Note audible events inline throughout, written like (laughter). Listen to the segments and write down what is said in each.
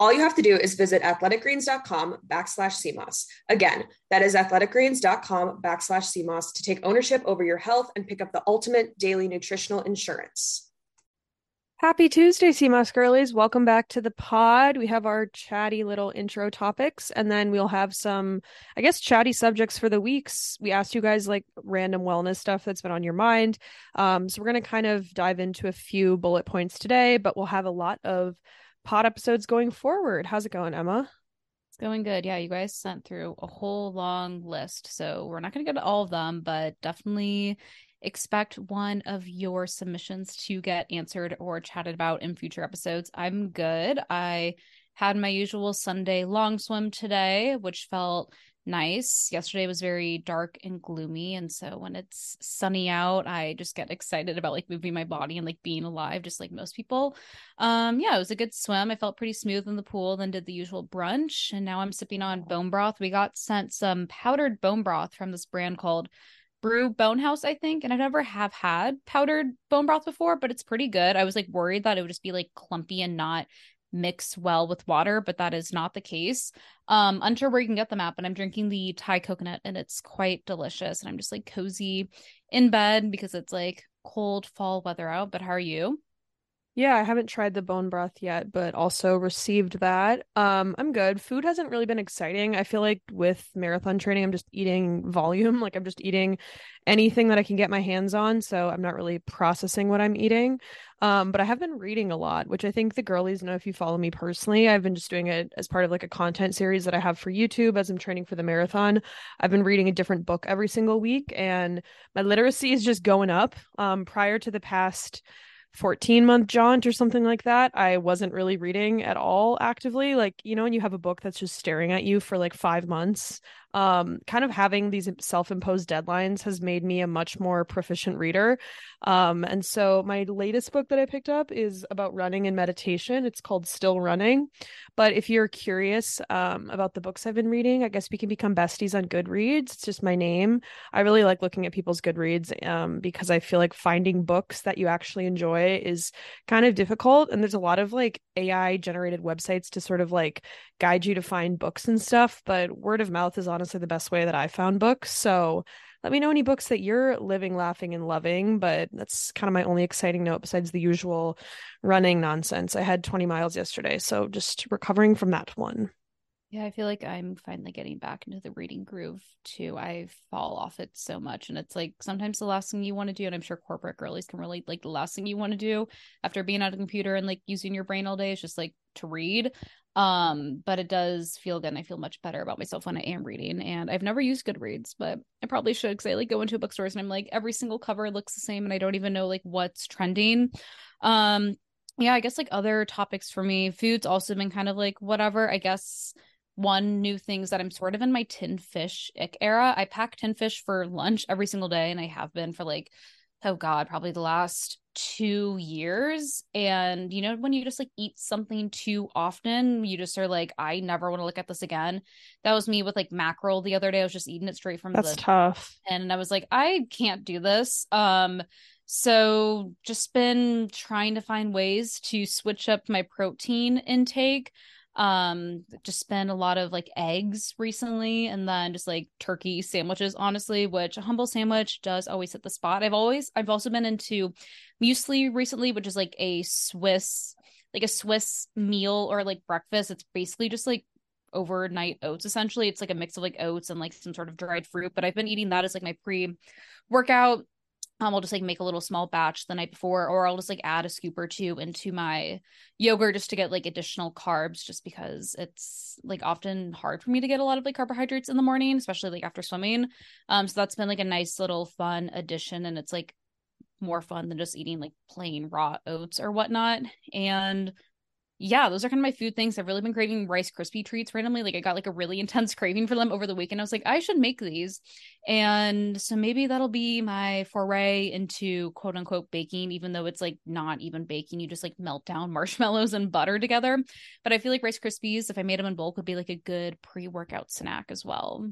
All you have to do is visit athleticgreens.com backslash SEAMOSS. Again, that is athleticgreens.com backslash SEAMOSS to take ownership over your health and pick up the ultimate daily nutritional insurance. Happy Tuesday, Sea Moss girlies. Welcome back to the pod. We have our chatty little intro topics, and then we'll have some, I guess, chatty subjects for the weeks. We asked you guys like random wellness stuff that's been on your mind. Um, so we're going to kind of dive into a few bullet points today, but we'll have a lot of pod episodes going forward. How's it going, Emma? It's going good. Yeah, you guys sent through a whole long list. So we're not going to get to all of them, but definitely expect one of your submissions to get answered or chatted about in future episodes. I'm good. I had my usual Sunday long swim today, which felt nice. Yesterday was very dark and gloomy. And so when it's sunny out, I just get excited about like moving my body and like being alive, just like most people. Um, yeah, it was a good swim. I felt pretty smooth in the pool, then did the usual brunch. And now I'm sipping on bone broth. We got sent some powdered bone broth from this brand called Brew Bone House, I think. And I never have had powdered bone broth before, but it's pretty good. I was like worried that it would just be like clumpy and not mix well with water, but that is not the case. Um, unsure where you can get them at, but I'm drinking the Thai coconut and it's quite delicious. And I'm just like cozy in bed because it's like cold fall weather out. But how are you? Yeah, I haven't tried the bone broth yet, but also received that. Um, I'm good. Food hasn't really been exciting. I feel like with marathon training, I'm just eating volume. (laughs) Like I'm just eating anything that I can get my hands on. So I'm not really processing what I'm eating. Um, but I have been reading a lot, which I think the girlies know if you follow me personally. I've been just doing it as part of like a content series that I have for YouTube as I'm training for the marathon. I've been reading a different book every single week, and my literacy is just going up. Um, prior to the past 14 month jaunt or something like that i wasn't really reading at all actively like you know when you have a book that's just staring at you for like five months um, kind of having these self-imposed deadlines has made me a much more proficient reader. Um, and so my latest book that i picked up is about running and meditation. It's called still running. But if you're curious um, about the books i've been reading i guess we can become besties on goodreads. It's just my name. I really like looking at people's goodreads um, because i feel like finding books that you actually enjoy is kind of difficult. And there's a lot of like ai generated websites to sort of like guide you to find books and stuff. But word of mouth is on honestly the best way that I found books. So let me know any books that you're living, laughing, and loving. But that's kind of my only exciting note besides the usual running nonsense. I had 20 miles yesterday, so just recovering from that one. Yeah, I feel like I'm finally getting back into the reading groove too. I fall off it so much. And it's like sometimes the last thing you want to do, and I'm sure corporate girlies can relate, like the last thing you want to do after being on a computer and like using your brain all day is just like to read. Um, but it does feel good and I feel much better about myself when I am reading. And I've never used Goodreads, but I probably should because I like go into bookstores and I'm like every single cover looks the same and I don't even know like what's trending. Um, yeah, I guess like other topics for me, food's also been kind of like whatever. I guess one new things that I'm sort of in my tin fish ick era. I pack tin fish for lunch every single day, and I have been for like, oh god, probably the last two years. And you know when you just like eat something too often you just are like i never want to look at this again. That was me with like mackerel the other day. I was just eating it straight from that's the tough. and i was like i can't do this. Um so just been trying to find ways to switch up my protein intake um just been a lot of like eggs recently and then just like turkey sandwiches honestly which a humble sandwich does always hit the spot. I've always i've also been into muesli recently which is like a swiss like a swiss meal or like breakfast. It's basically just like overnight oats essentially. It's like a mix of like oats and like some sort of dried fruit but i've been eating that as like my pre workout um, I'll just like make a little small batch the night before, or I'll just like add a scoop or two into my yogurt just to get like additional carbs, just because it's like often hard for me to get a lot of like carbohydrates in the morning, especially like after swimming. Um, so that's been like a nice little fun addition, and it's like more fun than just eating like plain raw oats or whatnot. And yeah, those are kind of my food things. I've really been craving Rice Krispie treats randomly. Like I got like a really (laughs) intense craving for them over the weekend. I was like, I should make these. And so maybe that'll be my foray into quote unquote baking, even though it's like not even baking. You just like melt down (laughs) marshmallows and butter together. But I feel like Rice Krispies, if I made them in bulk, would be like a good pre-workout snack as well.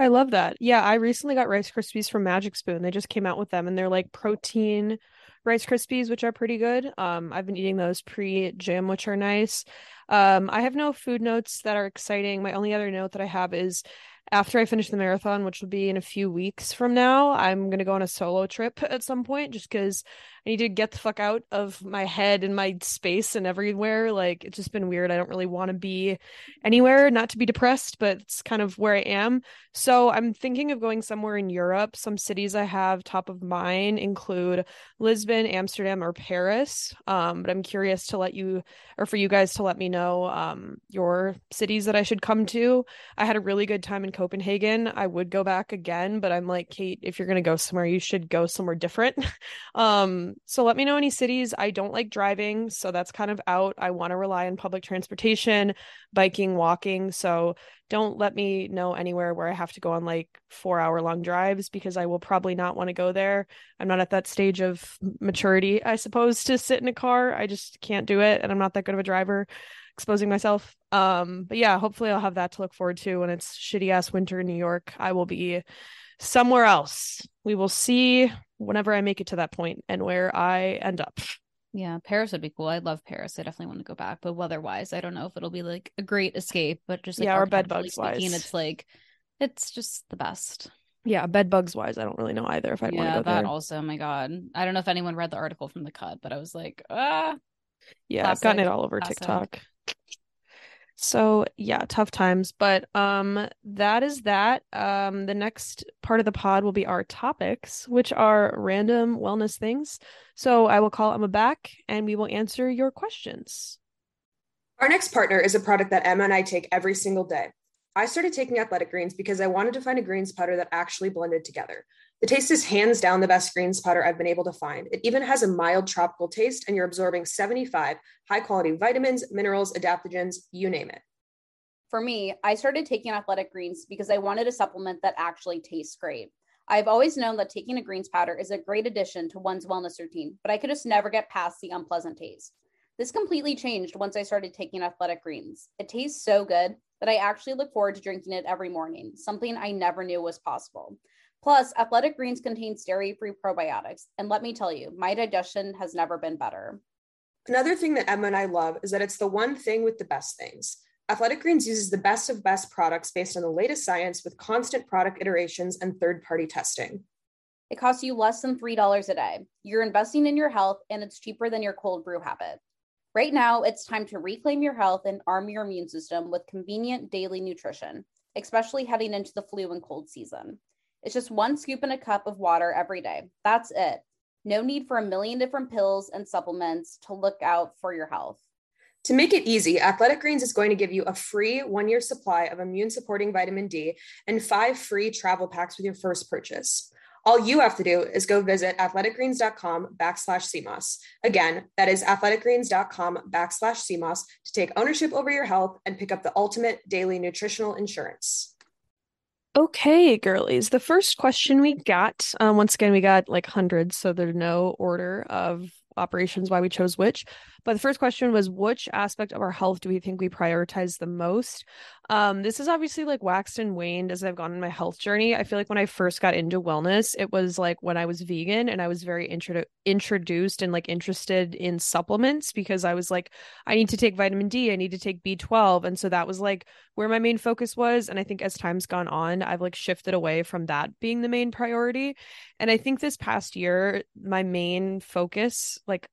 I love that. Yeah, I recently got Rice Krispies from Magic Spoon. They just came out with them and they're like protein Rice Krispies, which are pretty good. Um, I've been eating those pre gym, which are nice. Um, I have no food notes that are exciting. My only other note that I have is after I finish the marathon, which will be in a few weeks from now, I'm going to go on a solo trip (laughs) at some point just because I need to get the fuck out of my head and my space and everywhere. Like, it's just been weird. I don't really want to be anywhere, not to be depressed, but it's kind of where I am. So, I'm thinking of going somewhere in Europe. Some cities I have top of mind include Lisbon, Amsterdam, or Paris. Um, but I'm curious to let you, or for you guys to let me know um, your cities that I should come to. I had a really good time in Copenhagen. I would go back again, but I'm like, Kate, if you're going to go somewhere, you should go somewhere different. (laughs) um, so let me know any cities. I don't like driving, so that's kind of out. I want to rely on public transportation, biking, walking. So don't let me know anywhere where I have to go on like four hour long drives because I will probably not want to go there. I'm not at that stage of maturity, I suppose, to sit in a car. I just can't do it. And I'm not that good of a driver, exposing myself. Um, but yeah, hopefully I'll have that to look forward to when it's shitty ass winter in New York. I will be somewhere else. We will see whenever I make it to that point and where I end up. Yeah, Paris would be cool. I love Paris. I definitely want to go back, but weather-wise, I don't know if it'll be like a great escape. But just like yeah, or bed bugs wise, it's like it's just the best. Yeah, bed bugs wise, I don't really know either. If I yeah, want to go that there. also. Oh my god, I don't know if anyone read the article from the cut, but I was like, ah. Yeah, Classic. I've gotten it all over Classic. TikTok. So yeah, tough times. But um that is that. Um the next part of the pod will be our topics, which are random wellness things. So I will call Emma back and we will answer your questions. Our next partner is a product that Emma and I take every single day. I started taking athletic greens because I wanted to find a greens powder that actually blended together. The taste is hands down the best greens powder I've been able to find. It even has a mild tropical taste, and you're absorbing 75 high quality vitamins, minerals, adaptogens, you name it. For me, I started taking athletic greens because I wanted a supplement that actually tastes great. I've always known that taking a greens powder is a great addition to one's wellness routine, but I could just never get past the unpleasant taste. This completely changed once I started taking athletic greens. It tastes so good that I actually look forward to drinking it every morning, something I never knew was possible. Plus, athletic greens contains dairy free probiotics. And let me tell you, my digestion has never been better. Another thing that Emma and I love is that it's the one thing with the best things. Athletic Greens uses the best of best products based on the latest science with constant product iterations and third party testing. It costs you less than $3 a day. You're investing in your health, and it's cheaper than your cold brew habit. Right now, it's time to reclaim your health and arm your immune system with convenient daily nutrition, especially heading into the flu and cold season. It's just one scoop in a cup of water every day. That's it. No need for a million different pills and supplements to look out for your health. To make it easy, Athletic Greens is going to give you a free one year supply of immune supporting vitamin D and five free travel packs with your first purchase. All you have to do is go visit athleticgreens.com backslash SEAMOSS. Again, that is athleticgreens.com backslash SEAMOSS to take ownership over your health and pick up the ultimate daily nutritional insurance. Okay, girlies. The first question we got, um, once again, we got like hundreds, so there's no order of operations why we chose which. But the first question was which aspect of our health do we think we prioritize the most? Um, this is obviously like waxed and waned as I've gone in my health journey. I feel like when I first got into wellness, it was like when I was vegan and I was very intro- introduced and like interested in supplements because I was like, I need to take vitamin D, I need to take B12. And so that was like where my main focus was. And I think as time's gone on, I've like shifted away from that being the main priority. And I think this past year, my main focus, like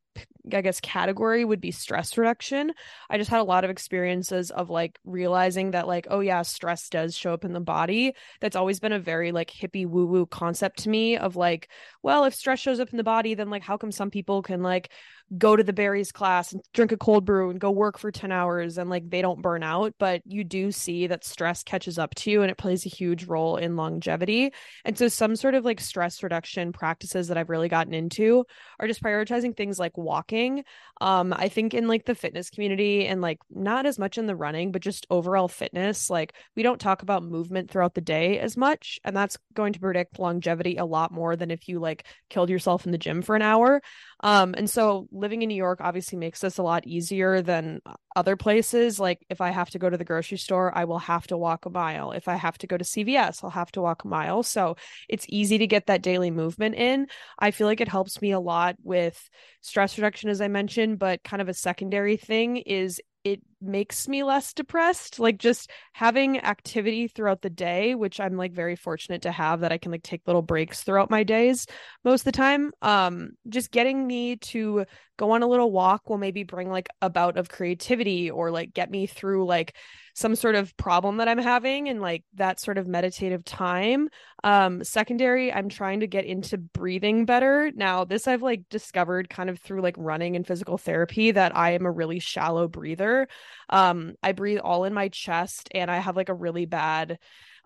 I guess category would be stress reduction. I just had a lot of experiences of like realizing that like oh yeah, stress does show up in the body. That's always been a very like hippie woo woo concept to me of like, well, if stress shows up in the body then like how come some people can like go to the Barry's class and drink a cold brew and go work for 10 hours and like they don't burn out but you do see that stress catches up to you and it plays a huge role in longevity. And so some sort of like stress reduction practices that I've really gotten into are just prioritizing things like walking. Um I think in like the fitness community and like not as much in the running but just overall fitness like we don't talk about movement throughout the day as much and that's going to predict longevity a lot more than if you like killed yourself in the gym for an hour um and so living in New York obviously makes this a lot easier than other places. Like if I have to go to the grocery store I will have to walk a mile. If I have to go to CVS I'll have to walk a mile. So it's easy to get that daily movement in. I feel like it helps me a lot with stress reduction as I mentioned but kind of a secondary thing is it makes me less depressed like just having activity throughout the day which i'm like very fortunate to have that i can like take little breaks throughout my days most of the time um just getting me to go on a little walk will maybe bring like a bout of creativity or like get me through like some sort of problem that I'm having and like that sort of meditative time. Um, secondary, I'm trying to get into breathing better. Now, this I've like discovered kind of through like running and physical therapy that I am a really shallow breather. Um, I breathe all in my chest and I have like a really bad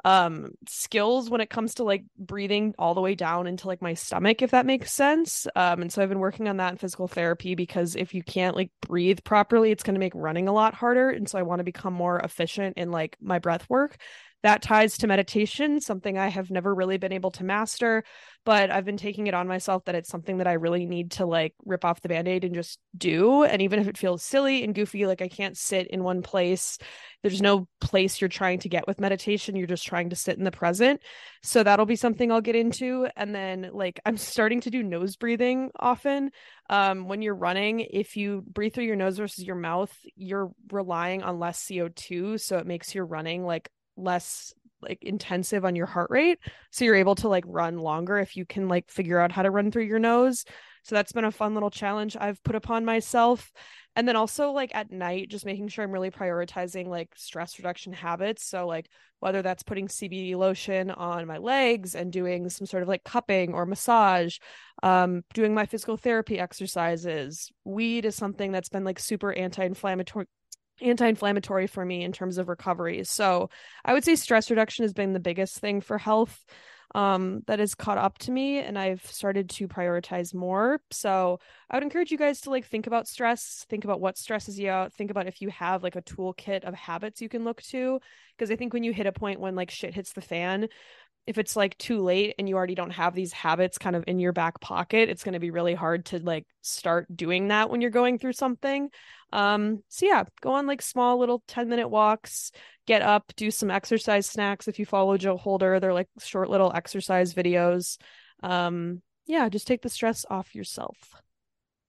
um skills when it comes to like breathing all the way down into like my stomach if that makes sense. Um and so i've been working on that in physical therapy because if you can't like breathe properly it's going to make running a lot harder. And so i want to become more efficient in like my breath work that ties to meditation, something I have never really been able to master, but I've been taking it on myself that it's something that I really need to like rip off the band-aid and just do. And even if it feels silly and goofy, like I can't sit in one place. There's no place you're trying to get with meditation. You're just trying to sit in the present. So that'll be something I'll get into. And then like I'm starting to do nose breathing often. Um, when you're running, if you breathe through your nose versus your mouth, you're relying on less CO2. So it makes your running like less like intensive on your heart rate so you're able to like run longer if you can like figure out how to run through your nose. So that's been a fun little challenge i've put upon myself. And then also like at night just making sure i'm really prioritizing like stress reduction habits. So like whether that's putting cbd lotion on my legs and doing some sort of like cupping or massage um doing my physical therapy exercises. Weed is something that's been like super anti-inflammatory anti-inflammatory for me in terms of recovery. So I would say stress reduction has been the biggest thing for health um, that has caught up to me and I've started to prioritize more. So I would encourage you guys to like think about stress, think about what stresses you out, think about if you have like a toolkit of habits you can look to. Because I think when you hit a point when like shit hits the fan, if it's like too late and you already don't have these habits kind of in your back pocket, it's going to be really hard to like start doing that when you're going through something. Um, so yeah, go on like small little 10 minute walks, get up, do some exercise snacks. If you follow Joe Holder, they're like short little exercise videos. Um, yeah, just take the stress off yourself.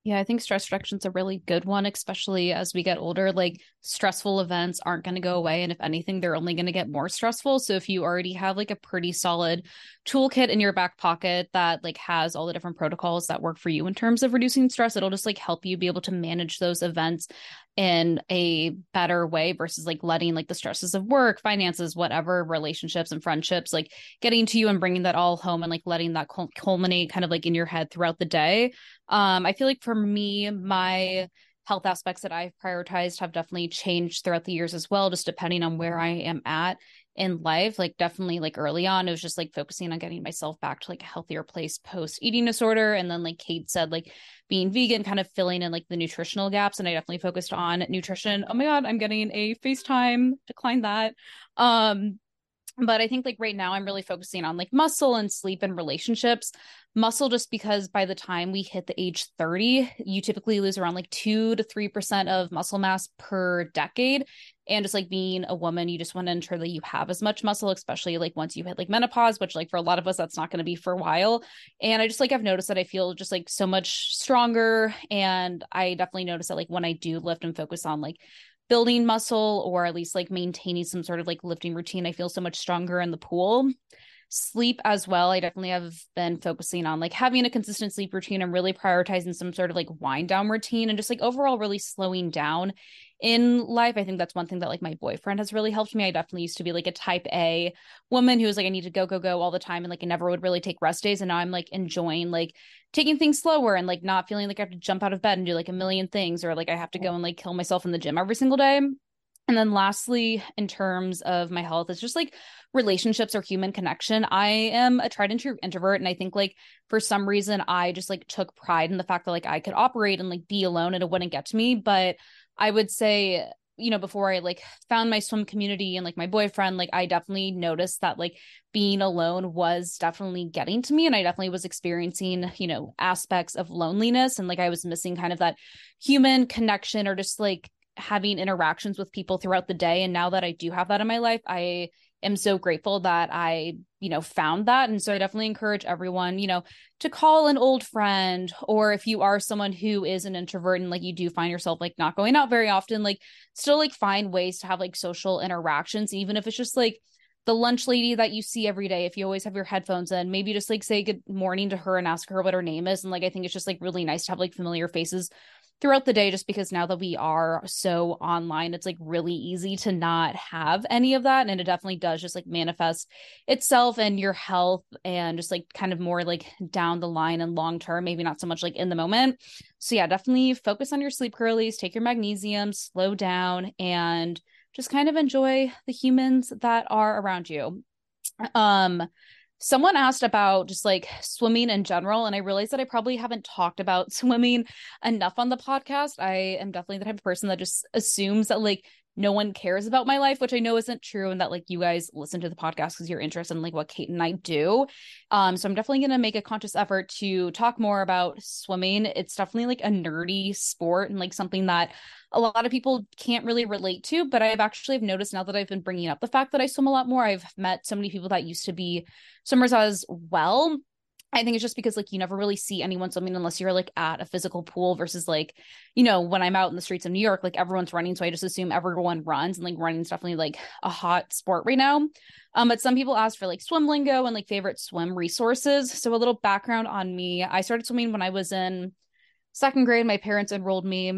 Yeah, I think stress reduction is a really good one, especially as we get older. Like stressful events aren't going to go away. And if anything, they're only going to get more stressful. So if you already have like a pretty solid toolkit in your back pocket that like has all the different protocols that work for you in terms of reducing stress, it'll just like help you be able to manage those events in a better way versus like letting like the stresses of work, finances, whatever, relationships and friendships, like getting to you and bringing that all home and like letting that culminate kind of like in your head throughout the day. Um, I feel like for me, my health aspects that I've prioritized have definitely changed throughout the years as well, just depending on where I am at in life. Like definitely like early on, it was just like focusing on getting myself back to like a healthier place post eating disorder. And then like Kate said, like being vegan, kind of filling in like the nutritional gaps. And I definitely focused on nutrition. Oh my God, I'm getting a FaceTime, decline that. Um, but I think like right now I'm really focusing on like muscle and sleep and relationships. Muscle just because by the time we hit the age 30, you typically lose around like 2 to 3% of muscle mass per decade. And just like being a woman, you just want to ensure that you have as much muscle, especially like once you hit like menopause, which like for a lot of us that's not going to be for a while. And I just like I've noticed that I feel just like so much stronger and I definitely notice that like when I do lift and focus on like building muscle or at least like maintaining some sort of like lifting routine, I feel so much stronger in the pool. Sleep as well. I definitely have been focusing on like having a consistent sleep routine and really prioritizing some sort of like wind down routine and just like overall really slowing down in life. I think that's one thing that like my boyfriend has really helped me. I definitely used to be like a type A woman who was like, I need to go, go, go all the time. And like, I never would really take rest days. And now I'm like enjoying like taking things slower and like not feeling like I have to jump out of bed and do like a million things or like I have to go and like kill myself in the gym every single day. And then lastly, in terms of my health, it's just like relationships or human connection. I am a tried and true introvert. And I think like for some reason I just like took pride in the fact that like I could operate and like be alone and it wouldn't get to me. But I would say, you know, before I like found my swim community and like my boyfriend, like I definitely noticed that like being alone was definitely getting to me. And I definitely was experiencing, you know, aspects of loneliness and like I was missing kind of that human connection or just like having interactions with people throughout the day. And now that I do have that in my life, I am so grateful that I, you know, found that. And so I definitely encourage everyone, you know, to call an old friend, or if you are someone who is an introvert and like you do find yourself like not going out very often, like still like find ways to have like social interactions, even if it's just like the lunch lady that you see every day if you always have your headphones in maybe just like say good morning to her and ask her what her name is and like i think it's just like really nice to have like familiar faces throughout the day just because now that we are so online it's like really easy to not have any of that and it definitely does just like manifest itself and your health and just like kind of more like down the line and long term maybe not so much like in the moment. So yeah definitely focus on your sleep curlies take your magnesium slow down and just kind of enjoy the humans that are around you. Um someone asked about just like swimming in general and i realized that i probably haven't talked about (laughs) swimming enough on the podcast. I am definitely the type of person that just assumes that like no one cares about my life which i know isn't true and that like you guys listen to the podcast because you're interested in like what kate and i do. Um so i'm definitely going to make a conscious effort to talk more about swimming. It's definitely like a nerdy sport and like something that a lot of people can't really relate to but i've actually have noticed now that i've been bringing up the fact that i swim a lot more i've met so many people that used to be swimmers as well I think it's just because like you never really see anyone swimming unless you're like at a physical pool versus like, you know, when I'm out in the streets of New York, like everyone's running. So I just assume everyone runs and like running is definitely like a hot sport right now. Um, but some people ask for like swim lingo and like favorite swim resources. So a little background on me. I started swimming when I was in second grade. My parents enrolled me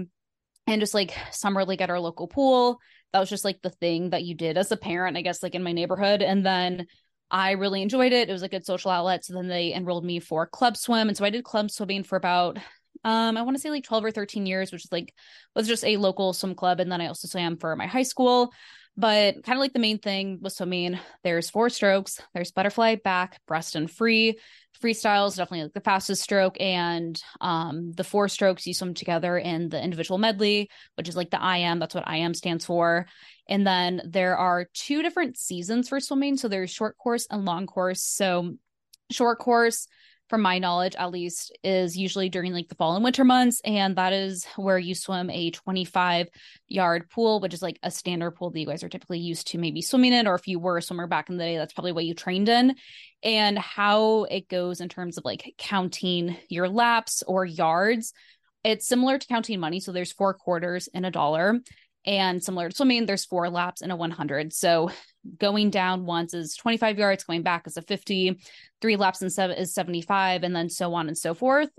and just like summer league at our local pool. That was just like the thing that you did as a parent, I guess, like in my neighborhood. And then I really enjoyed it. It was a good social outlet. So then they enrolled me for club swim. And so I did club swimming for about um, I want to say like 12 or 13 years, which is like was just a local swim club. And then I also swam for my high school. But kind of like the main thing was swimming, there's four strokes, there's butterfly, back, breast, and free freestyle is definitely like the fastest stroke and um the four strokes you swim together in the individual medley which is like the im that's what im stands for. And then there are two different seasons for swimming so there's short course and long course. So short course from my knowledge at least is usually during like the fall and winter months and that is where you swim a 25 yard pool which is like a standard pool that you guys are typically used to maybe swimming in or if you were a swimmer back in the day that's probably what you trained in. And how it goes in terms of like counting your laps or yards it's similar to counting money. So there's four quarters in a dollar and similar to swimming there's four laps in a 100 so going down once is 25 yards, going back is a 50, three laps and seven is 75, and then so on and so forth.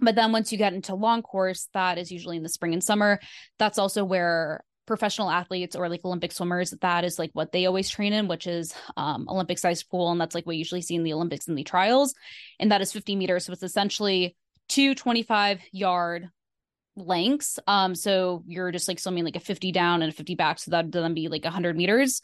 But then once you get into long course, that is usually in the spring and summer. That's also where professional athletes or like Olympic swimmers, that is like what they always train in, which is um, Olympic sized pool. And that's like what you usually see in the Olympics and the trials. And that is 50 meters. So it's essentially two 25 yard lengths. Um, so you're just like swimming like a 50 down and a 50 back. So that'd then be like 100 meters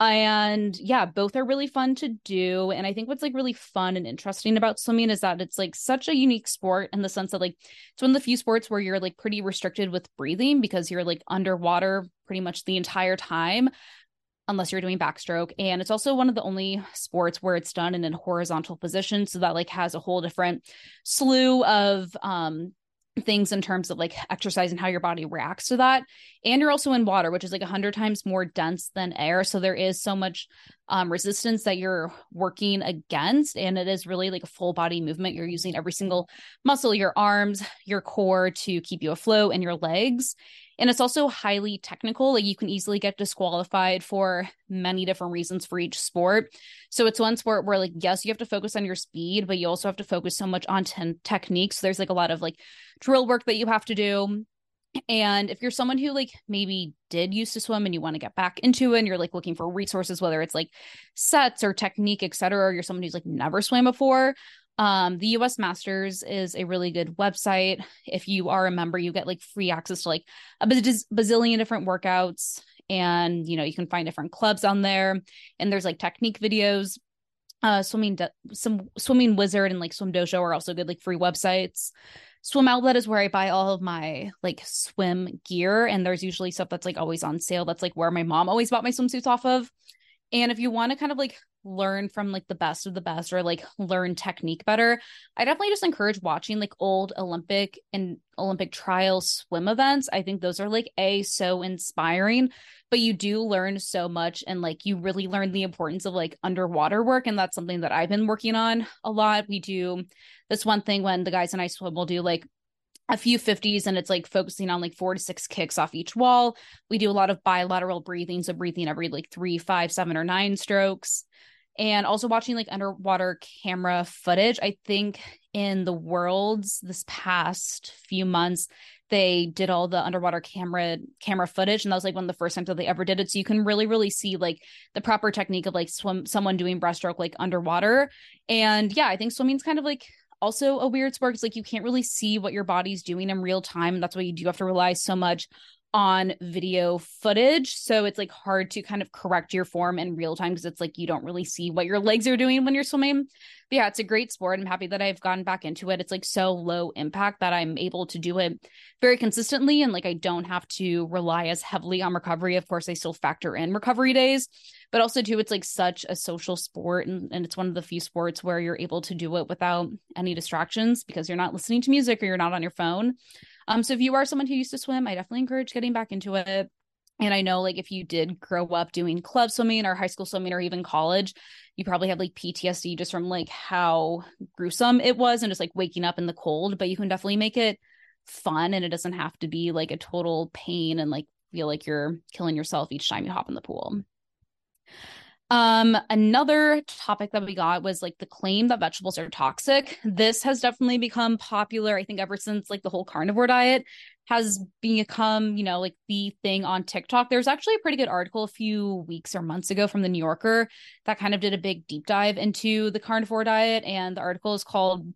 and yeah both are really fun to do. And i think what's like really fun and interesting about swimming is that it's like such a unique sport in the sense that like it's one of the few sports where you're like pretty restricted with breathing because you're like underwater pretty much the entire time unless you're doing backstroke. And it's also one of the only sports where it's done in a horizontal position. So that like has a whole different slew of um things in terms of like exercise and how your body reacts to that. And you're also in water which is like 100 times more dense than air. So there is so much um, resistance that you're working against and it is really like a full body movement. You're using every single muscle your arms your core to keep you afloat and your legs and it's also highly technical like you can easily get disqualified for many different reasons for each sport so it's one sport where like yes you have to focus on your speed but you also have to focus so much on ten- techniques so there's like a lot of like drill work that you have to do And if you're someone who like maybe did used to swim and you want to get back into it and you're like looking for resources, whether it's like sets or technique, etc., or you're someone who's like never swam before, um, the US Masters is a really good website. If you are a member, you get like free access to like a bazillion different workouts and you know, you can find different clubs on there and there's like technique videos. Uh swimming some swimming wizard and like swim dojo are also good like free websites. Swim Outlet is where I buy all of my like swim gear, and there's usually stuff that's like always on sale. That's like where my mom always bought my swimsuits off of. And if you want to kind of like learn from like the best of the best or like learn technique better, I definitely just encourage watching like old Olympic and Olympic trial swim events. I think those are like a so inspiring, but you do learn so much and like you really learn the importance of like underwater work and that's something that I've been working on a lot. We do this one thing when the guys and I swim will do like a few 50s and it's like focusing on like four to six kicks off each wall. We do a lot of bilateral breathing, so breathing every like three, five, seven, or nine strokes and also watching like underwater camera footage. I think in the worlds this past few months, they did all the underwater camera camera footage, and that was like one of the first times that they ever did it. So you can really, really see like the proper technique of like swim someone doing breaststroke like underwater. And yeah, I think swimming's kind of like also a weird sport. It's like you can't really see what your body's doing in real time. That's why you do have to rely so much on video footage. So it's like hard to kind of correct your form in real time because it's like you don't really see what your legs are doing when you're swimming. But yeah, it's a great sport. I'm happy that I've gotten back into it. It's like so low impact that I'm able to do it very consistently and like I don't have to rely as heavily on recovery. Of course, I still factor in recovery days, but also too, it's like such a social sport and, and it's one of the few sports where you're able to do it without any distractions because you're not listening to music or you're not on your phone. Um, so if you are someone who used to swim, I definitely encourage getting back into it. And I know, like, if you did grow up doing club swimming or high school swimming or even college, you probably have like PTSD just from like how gruesome it was and just like waking up in the cold. But you can definitely make it fun and it doesn't have to be like a total pain and like feel like you're killing yourself each time you hop in the pool. Um, another topic that we got was like the claim that vegetables are toxic. This has definitely become popular, I think, ever since like the whole carnivore diet has become, you know, like the thing on TikTok. There's actually a pretty good article a few weeks or months ago from the New Yorker that kind of did a big deep dive into the carnivore diet. And the article is called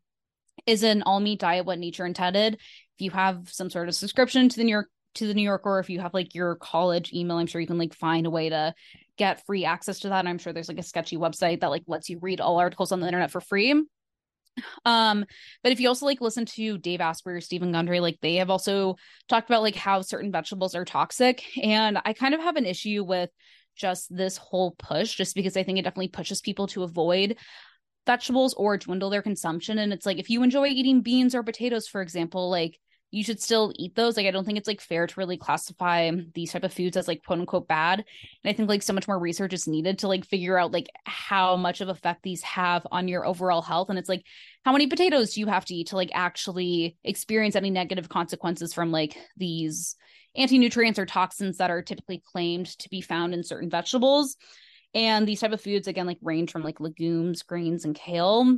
Is an All Meat Diet What Nature Intended? If you have some sort of subscription to the New York to the New Yorker, if you have like your college email, I'm sure you can like find a way to get free access to that. And I'm sure there's like a sketchy website that like lets you read all articles on the internet for free. Um, but if you also like listen to Dave Asprey or Steven Gundry, like they have also talked about like how certain vegetables are toxic. And I kind of have an issue with just this whole push, just because I think it definitely pushes people to avoid vegetables or dwindle their consumption. And it's like if you enjoy eating beans or potatoes, for example, like you should still eat those. Like I don't think it's like fair to really classify these type of foods as like quote unquote bad. And I think like so much more research is needed to like figure out like how much of effect these have on your overall health. And it's like how many potatoes do you have to eat to like actually experience any negative consequences from like these anti-nutrients or toxins that are typically claimed to be found in certain vegetables. And these type of foods again like range from like legumes, grains, and kale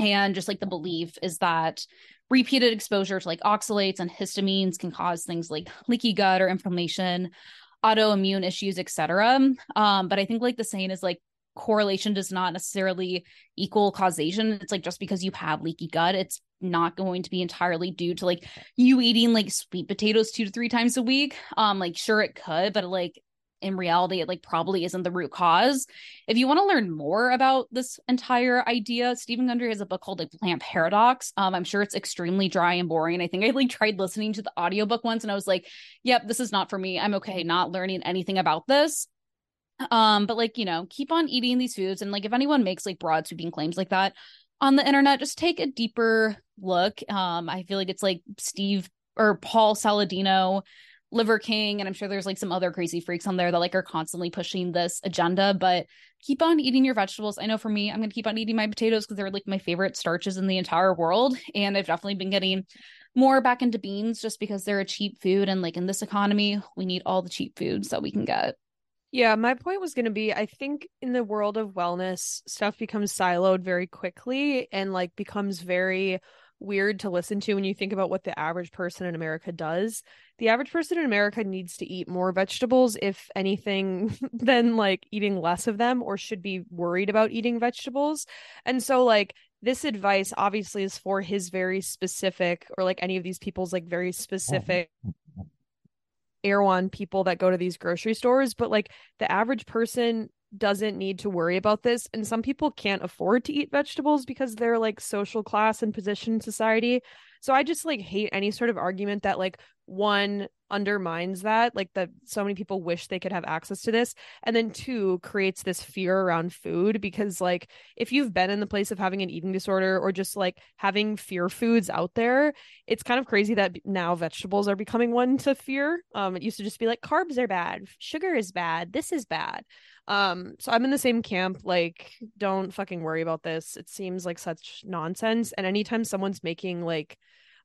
and just like the belief is that repeated exposure to like oxalates and histamines can cause things like leaky gut or inflammation autoimmune issues etc um but i think like the saying is like correlation does not necessarily equal causation. It's like just because you have leaky gut it's not going to be entirely due to like you eating like sweet potatoes two to three times a week. Um like sure it could but like in reality it like probably isn't the root cause. If you want to learn more about this entire idea Steven Gundry has a book called like plant paradox. Um i'm sure it's extremely dry and boring. I think i like tried listening to the audiobook once and i was like yep this is not for me. I'm okay not learning anything about this. Um but like you know keep on eating these foods and like if anyone makes like broad sweeping claims like that on the internet just take a deeper look. Um i feel like it's like steve or paul saladino Liver King, and I'm sure there's like some other crazy freaks on there that like are constantly pushing this agenda. But keep on eating your vegetables. I know for me, I'm gonna keep on eating my potatoes because they're like my favorite starches in the entire world. And I've definitely been getting more back into beans just because they're a cheap food. And like in this economy, we need all the cheap foods that we can get. Yeah, my point was going to be I think in the world of wellness, stuff becomes siloed very quickly and like becomes very weird to listen to when you think about what the average person in America does. The average person in America needs to eat more vegetables, if anything, (laughs) than like eating less of them, or should be worried about eating vegetables. And so, like, this advice obviously is for his very specific, or like any of these people's like very specific. (laughs) Erewhon people that go to these grocery stores, but like the average person doesn't need to worry about this. And some people can't afford to eat vegetables because they're like social class and position in society. So I just like hate any sort of argument that like one undermines that like that so many people wish they could have access to this. And then two creates this fear around food because like if you've been in the place of having an eating disorder or just like having fear foods out there it's kind of crazy that now vegetables are becoming one to fear. Um it used to just be like carbs are bad sugar is bad this is bad. Um so i'm in the same camp like don't fucking worry about this. It seems like such nonsense. And anytime someone's making like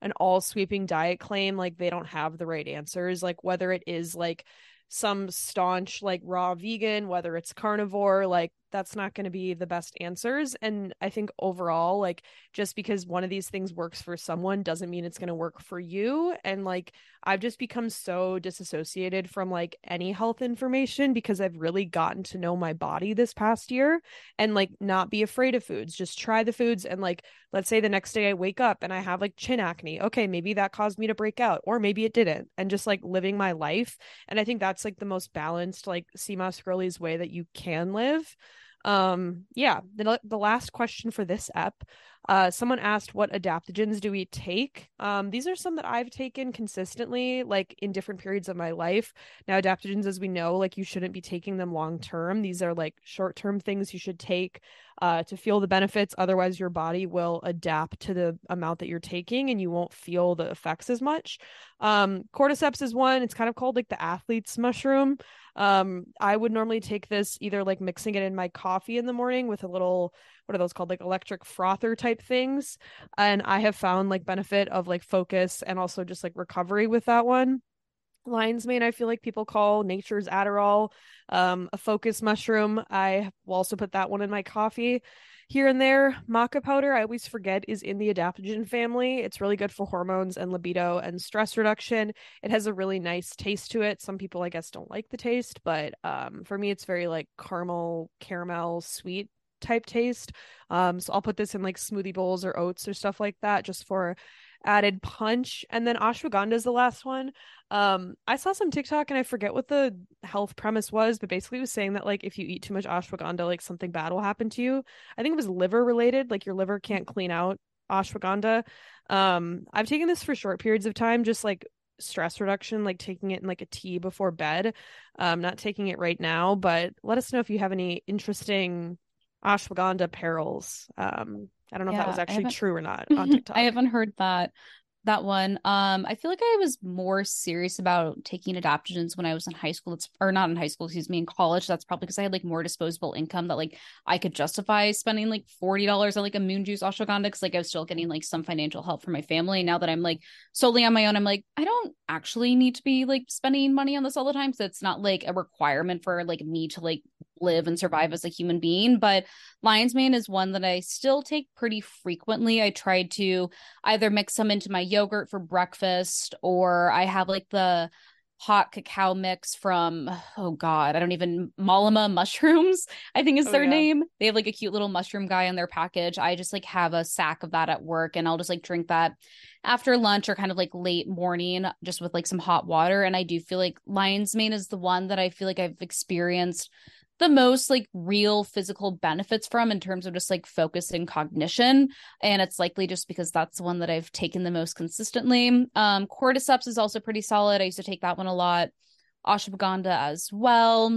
an all sweeping diet claim like they don't have the right answers like whether it is like some staunch like raw vegan whether it's carnivore like that's not going to be the best answers and i think overall like just because one of these things works for someone doesn't mean it's going to work for you and like i've just become so disassociated from like any health information because i've really gotten to know my body this past year and like not be afraid of foods just try the foods and like let's say the next day i wake up and i have like chin acne okay maybe that caused me to break out or maybe it didn't and just like living my life and i think that's like the most balanced like moss girlies way that you can live um yeah the, the last question for this ep uh someone asked what adaptogens do we take um these are some that i've taken consistently like in different periods of my life now adaptogens as we know like you shouldn't be taking them long term these are like short term things you should take uh, to feel the benefits. Otherwise, your body will adapt to the amount that you're taking and you won't feel the effects as much. Um, cordyceps is one. It's kind of called like the athlete's mushroom. Um, I would normally take this either like mixing it in my coffee in the morning with a little what are those called? Like electric frother type things. And i have found like benefit of like focus and also just like recovery with that one lion's mane i feel like people call nature's adderall um, a focus mushroom. I will also put that one in my coffee here and there. Maca powder i always forget is in the adaptogen family. It's really good for hormones and libido and stress reduction. It has a really nice taste to it. Some people i guess don't like the taste but um, for me it's very like caramel caramel sweet type taste. Um, so i'll put this in like smoothie bowls or oats or stuff like that just for added punch and then ashwagandha is the last one. Um i saw some tiktok and i forget what the health premise was but basically it was saying that like if you eat too much ashwagandha like something bad will happen to you. I think it was liver related like your liver can't clean out ashwagandha. Um i've taken this for short periods of time just like stress reduction like taking it in like a tea before bed. Um not taking it right now but let us know if you have any interesting ashwagandha perils. Um I don't know yeah, if that was actually true or not on (laughs) TikTok. I haven't heard that that one. Um, I feel like I was more serious about taking adaptogens when I was in high school. It's or not in high school, excuse me, in college. That's probably because I had like more disposable income that like I could justify spending like forty dollars on like a moon juice ashwagandha because like I was still getting like some financial help from my family. Now that I'm like solely on my own, I'm like I don't actually need to be like spending money on this all the time. So it's not like a requirement for like me to like live and survive as a human being. But lion's mane is one that I still take pretty frequently. I tried to either mix some into my yogurt for breakfast or I have like the hot cacao mix from oh god i don't even malama mushrooms i think is oh, their yeah. name they have like a cute little mushroom guy in their package i just like have a sack of that at work and i'll just like drink that after lunch or kind of like late morning just with like some hot water and i do feel like lion's mane is the one that i feel like i've experienced the most like real physical benefits from in terms of just like focus and cognition. And it's likely just because that's the one that i've taken the most consistently. Um cordyceps is also pretty solid. I used to take that one a lot. Ashwagandha as well.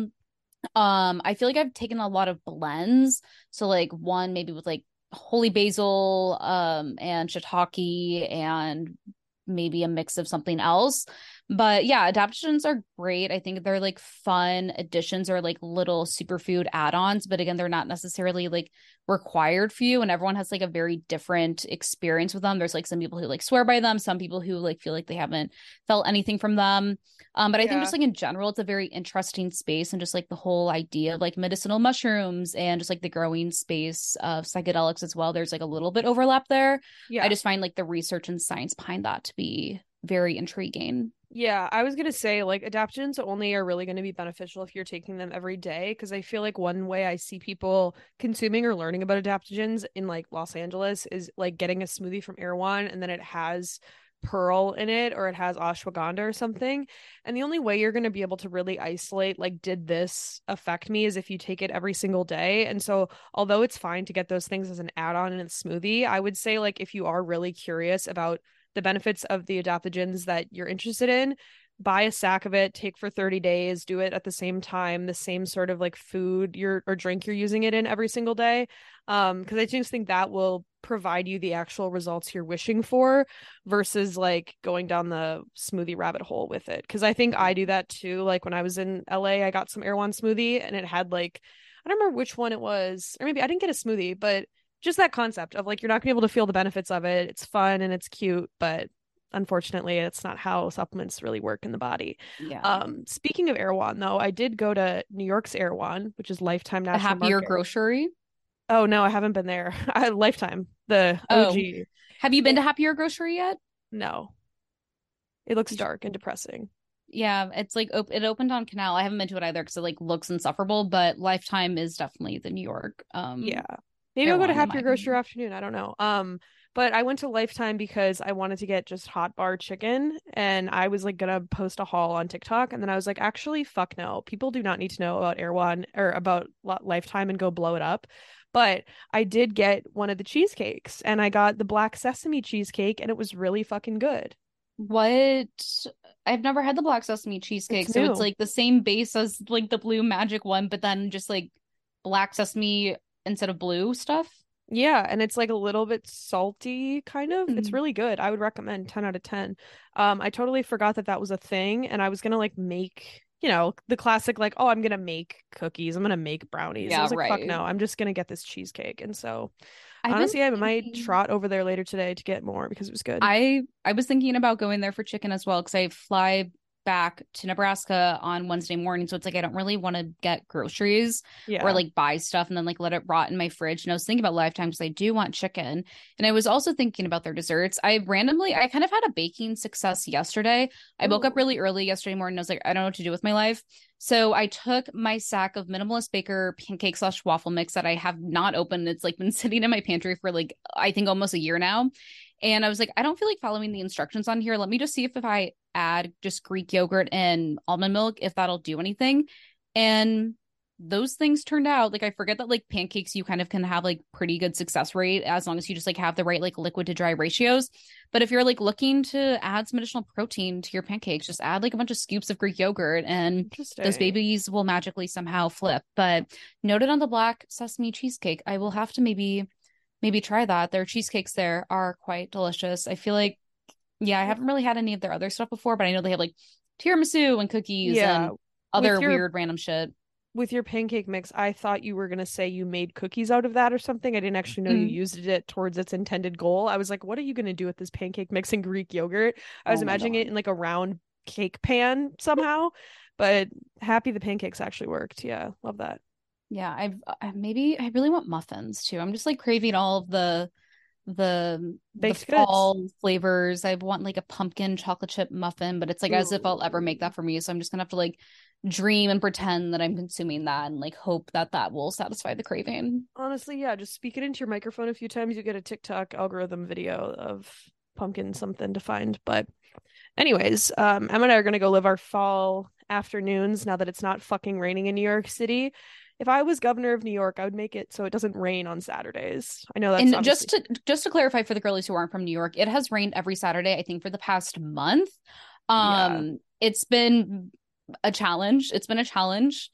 Um i feel like i've taken a lot of blends. So like one maybe with like holy basil um and shiitake and maybe a mix of something else But yeah, adaptogens are great. I think they're like fun additions or like little superfood add-ons, but again, they're not necessarily like required for you and everyone has like a very different experience with them. There's like some people who like swear by them, some people who like feel like they haven't felt anything from them. Um but I yeah. think just like in general it's a very interesting space and just like the whole idea of like medicinal mushrooms and just like the growing space of psychedelics as well. There's like a little bit overlap there. Yeah. I just find like the research and science behind that to be very intriguing. Yeah, I was gonna say like adaptogens only are really going to be beneficial if you're taking them every day because I feel like one way I see people consuming or learning about adaptogens in like Los Angeles is like getting a smoothie from Erewhon and then it has pearl in it or it has ashwagandha or something and the only way you're going to be able to really isolate like did this affect me is if you take it every single day and so although it's fine to get those things as an add-on in a smoothie i would say like if you are really curious about the benefits of the adaptogens that you're interested in buy a sack of it take for 30 days do it at the same time the same sort of like food you're or drink you're using it in every single day um because i just think that will provide you the actual results you're wishing for versus like going down the smoothie rabbit hole with it. Because i think i do that too like when i was in la i got some erewhon smoothie and it had like i don't remember which one it was or maybe i didn't get a smoothie but just that concept of like you're not gonna be able to feel the benefits of it. It's fun and it's cute, but unfortunately it's not how supplements really work in the body. Yeah. Um speaking of Erewhon though, I did go to New York's Erewhon, which is Lifethyme National A happier Market. grocery. Oh no, I haven't been there. (laughs) I Lifethyme, the OG. Oh. Have you been to Happier Grocery yet? No. It looks dark and depressing. Yeah, it's like op- it opened on Canal. I haven't been to it either because it like looks insufferable. But Lifethyme is definitely the New York. Um, yeah, Maybe I'll go to Happier Grocery afternoon. I don't know. Um, but I went to Lifethyme because I wanted to get just hot bar chicken, and I was like gonna post a haul on TikTok, and then I was like, actually, fuck no, people do not need to know about Erewhon or about Lifethyme and go blow it up. But I did get one of the cheesecakes, and I got the black sesame cheesecake, and it was really fucking good. What? I've never had the black sesame cheesecake, it's so it's like the same base as like the blue magic one, but then just like black sesame instead of blue stuff. Yeah, and it's like a little bit salty kind of. Mm-hmm. It's really good. I would recommend 10 out of 10. Um I totally forgot that that was a thing and I was going to like make, you know, the classic like, oh, I'm going to make cookies. I'm going to make brownies. Yeah, I was like, right. fuck no. I'm just going to get this cheesecake. And so I've honestly, thinking... I might trot over there later today to get more because it was good. I I was thinking about going there for chicken as well cuz I fly back to Nebraska on Wednesday morning. So it's like I don't really want to get groceries yeah. or like buy stuff and then like let it rot in my fridge. And I was thinking about Lifethyme because I do want chicken. And I was also thinking about their desserts. I randomly, I kind of had a baking success yesterday. I Ooh. woke up really early yesterday morning. I was like, I don't know what to do with my life. So I took my sack of minimalist baker pancake slash waffle mix that I have not opened. It's like been (laughs) sitting in my pantry for like I think almost a year now. And I was like, I don't feel like following the instructions on here. Let me just see if, if I add just Greek yogurt and almond milk, if that'll do anything. And those things turned out like I forget that like pancakes you kind of can have like pretty good success rate as long as you just like have the right like liquid to dry ratios. But if you're like looking to add some additional protein to your pancakes, just add like a bunch of scoops of Greek yogurt and those babies will magically somehow flip. But noted on the black sesame cheesecake, I will have to maybe maybe try that. Their cheesecakes there are quite delicious. I feel like, yeah, I haven't really had any of their other stuff before, but I know they have like tiramisu and cookies yeah. and other your, weird random shit. With your pancake mix, I thought you were gonna say you made cookies out of that or something. I didn't actually know mm. you used it towards its intended goal. I was like, what are you gonna do with this pancake mix and Greek yogurt? I was oh imagining it in like a round cake pan somehow, but happy the pancakes actually worked. Yeah, love that. Yeah, I've I, maybe I really want muffins too. I'm just like craving all of the the Baked the fall flavors. I want like a pumpkin chocolate chip muffin, but it's like Ooh. as if I'll ever make that for me. So I'm just gonna have to like dream and pretend that I'm consuming that and like hope that that will satisfy the craving. Honestly, yeah, just speak it into your microphone a few times. You get a TikTok algorithm video of pumpkin something to find. But anyways, um, Emma and I are gonna go live our fall afternoons now that it's not fucking raining in New York City if I was governor of New York, I would make it so it doesn't rain on Saturdays. I know that's and obviously... just to just to clarify for the girlies who aren't from New York, it has rained every Saturday. I think for the past month. Um, yeah. it's been a challenge. It's been a challenge.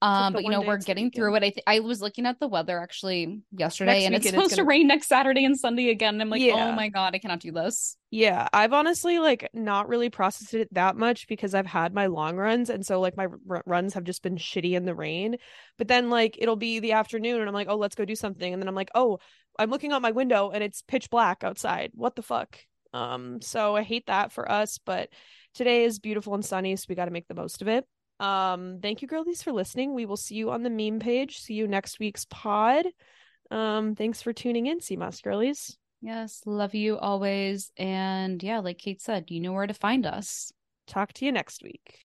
Um, but you know, we're getting through it. I th- I was looking at the weather actually yesterday, Next and it's weekend it's supposed to gonna- rain next Saturday and Sunday again. And I'm like, Yeah. oh my god, I cannot do this. Yeah, I've honestly like not really processed it that much because I've had my long runs and so like my r- runs have just been shitty in the rain. But then like it'll be the afternoon and I'm like, "Oh, let's go do something." And then I'm like, "Oh, I'm looking out my window and it's pitch black outside. What the fuck?" Um so I hate that for us, but today is beautiful and sunny, so we got to make the most of it. Um thank you girlies for listening. We will see you on the meme page. See you next week's pod. Um thanks for tuning in, Moss girlies. Yes, love you always. And yeah, like Kate said, you know where to find us. Talk to you next week.